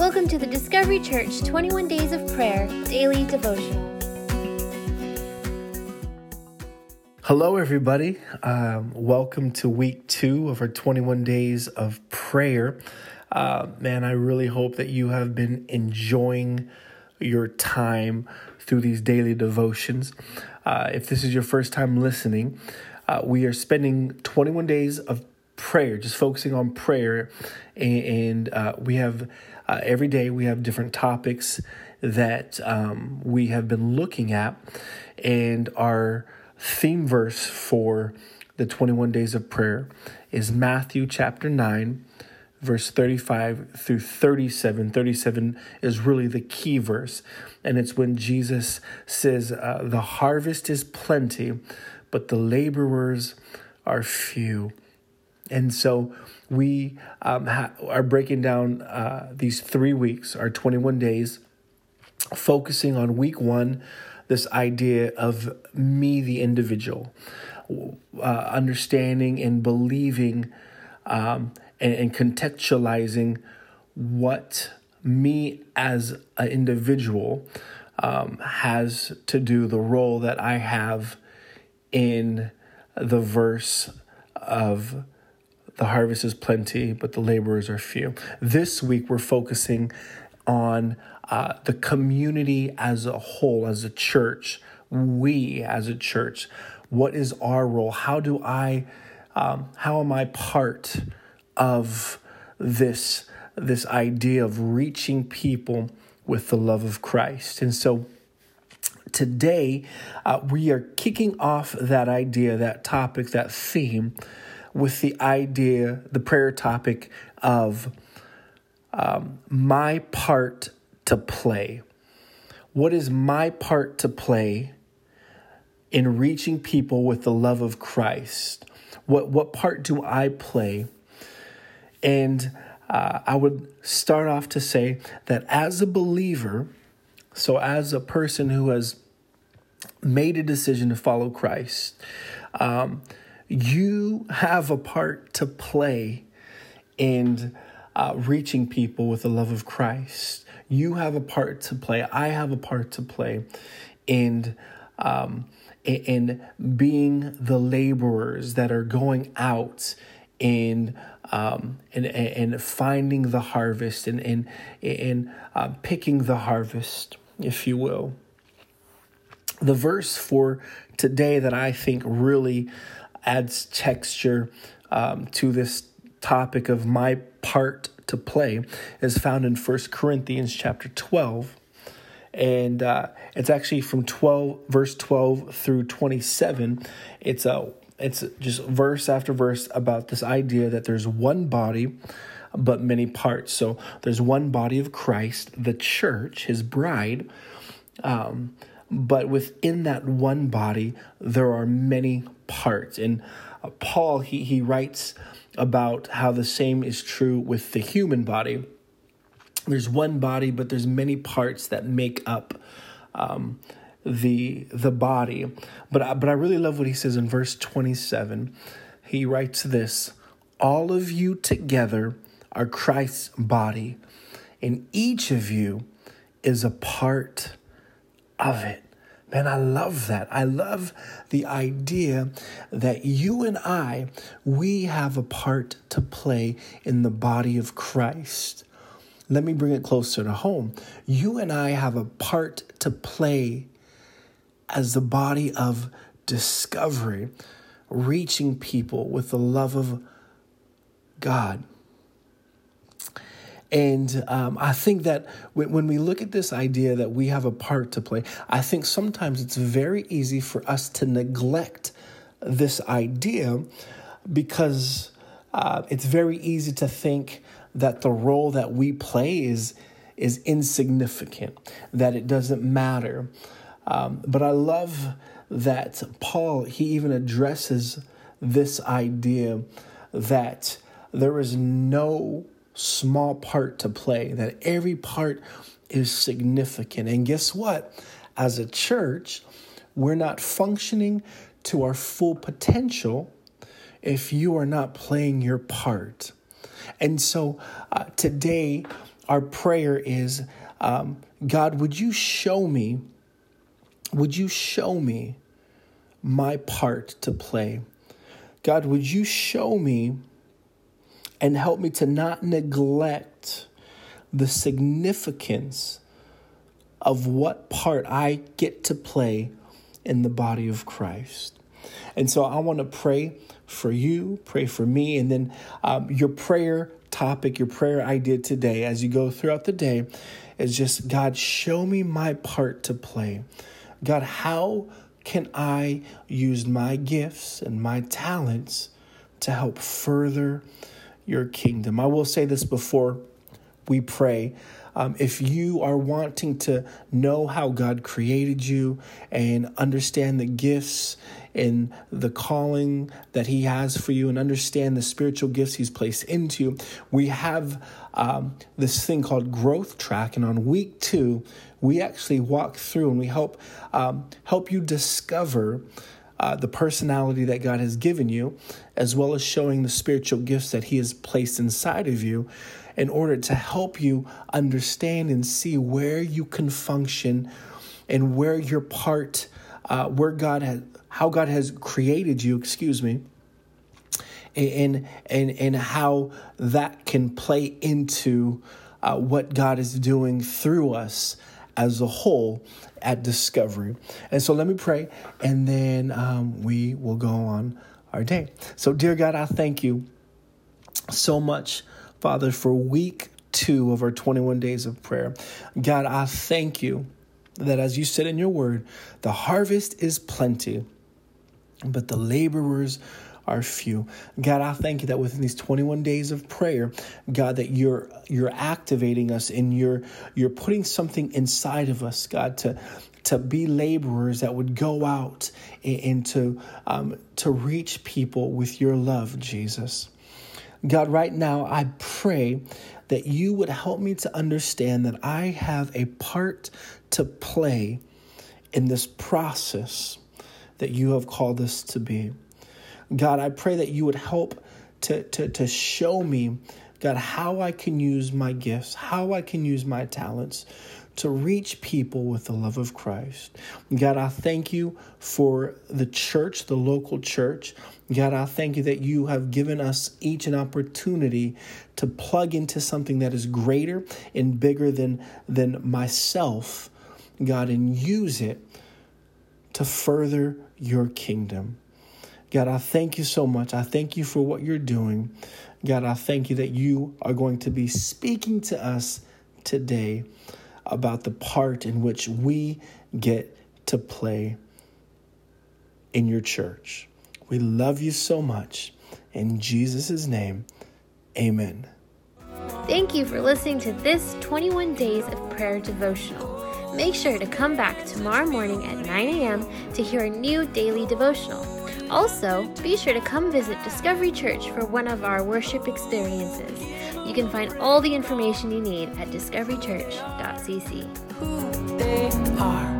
Welcome to the Discovery Church 21 Days of Prayer Daily Devotional. Hello, everybody. Um, welcome to week two of our 21 Days of Prayer. Uh, man, I really hope that you have been enjoying your time through these daily devotions. Uh, if this is your first time listening, uh, we are spending 21 days of prayer, just focusing on prayer. And, and uh, we have uh, every day we have different topics that um, we have been looking at. And our theme verse for the 21 days of prayer is Matthew chapter 9 verse 35 through 37. 37 is really the key verse. And it's when Jesus says, uh, The harvest is plenty, but the laborers are few. And so we um, ha- are breaking down uh, these three weeks, our 21 days, focusing on week one, this idea of me, the individual, uh, understanding and believing um, and, and contextualizing what me as an individual um, has to do, the role that I have in the verse of the harvest is plenty, but the laborers are few. This week, we're focusing on uh, the community as a whole, as a church. We as a church, what is our role? How do I, um, how am I part of this this idea of reaching people with the love of Christ? And so, today uh, we are kicking off that idea, that topic, that theme with the idea, the prayer topic of um, my part to play. What is my part to play in reaching people with the love of Christ? What, what part do I play? And uh, I would start off to say that as a believer, so as a person who has made a decision to follow Christ, um, you have a part to play in uh, reaching people with the love of Christ. You have a part to play. I have a part to play in um, in being the laborers that are going out in um, and, and finding the harvest and and, and uh, picking the harvest, if you will. The verse for today that I think really adds texture um, to this topic of my part to play is found in First Corinthians chapter 12 and uh, it's actually from 12 verse 12 through 27 it's a it's just verse after verse about this idea that there's one body but many parts. So there's one body of christ the church his bride um, but within that one body there are many parts and uh, paul he, he writes about how the same is true with the human body there's one body, but there's many parts that make up um, the the body. But I, but I really love what he says in verse 27. He writes this: All of you together are Christ's body, and each of you is a part of it. Man, I love that. I love the idea that you and I, we have a part to play in the body of Christ. Let me bring it closer to home. You and I have a part to play as the body of discovery, reaching people with the love of God. And um, I think that when we look at this idea that we have a part to play, I think sometimes it's very easy for us to neglect this idea because uh, it's very easy to think that the role that we play is is insignificant, that it doesn't matter. Um, but I love that Paul he even addresses this idea that there is no small part to play, that every part is significant. And guess what? As a church, we're not functioning to our full potential if you are not playing your part. And so uh, today, our prayer is um, God, would you show me, would you show me my part to play? God, would you show me and help me to not neglect the significance of what part I get to play in the body of Christ. And so I want to pray for you, pray for me, and then um, your prayer topic, your prayer idea today as you go throughout the day is just God, show me my part to play. God, how can I use my gifts and my talents to help further your kingdom? I will say this before we pray. Um, if you are wanting to know how God created you and understand the gifts and the calling that He has for you and understand the spiritual gifts He's placed into you, we have um, this thing called Growth Track. And on week two, we actually walk through and we help um, help you discover. Uh, the personality that God has given you, as well as showing the spiritual gifts that He has placed inside of you, in order to help you understand and see where you can function and where your part, uh, where God has, how God has created you, excuse me, and and and how that can play into uh, what God is doing through us as a whole at Discovery. And so let me pray, and then um, we will go on our day. So, dear God, I thank you so much Father, for week two of our 21 days of prayer. God, I thank you that as you said in your word, the harvest is plenty, but the laborers are few. God, I thank you that within these 21 days of prayer, God, that you're you're activating us and you're you're putting something inside of us, God, to to be laborers that would go out and, to um, to reach people with your love, Jesus. God, right now, I pray that you would help me to understand that I have a part to play in this process that you have called us to be. God, I pray that you would help to, to, to show me, God, how I can use my gifts, how I can use my talents to reach people with the love of Christ. God, I thank you for the church, the local church. God, I thank you that you have given us each an opportunity to plug into something that is greater and bigger than, than myself, God, and use it to further your kingdom. God, I thank you so much. I thank you for what you're doing. God, I thank you that you are going to be speaking to us today about the part in which we get to play in your church. We love you so much. In Jesus' name, amen. Thank you for listening to this 21 Days of Prayer devotional. Make sure to come back tomorrow morning at 9 a.m. to hear a new daily devotional. Also, be sure to come visit Discovery Church for one of our worship experiences. You can find all the information you need at discoverychurch.cc.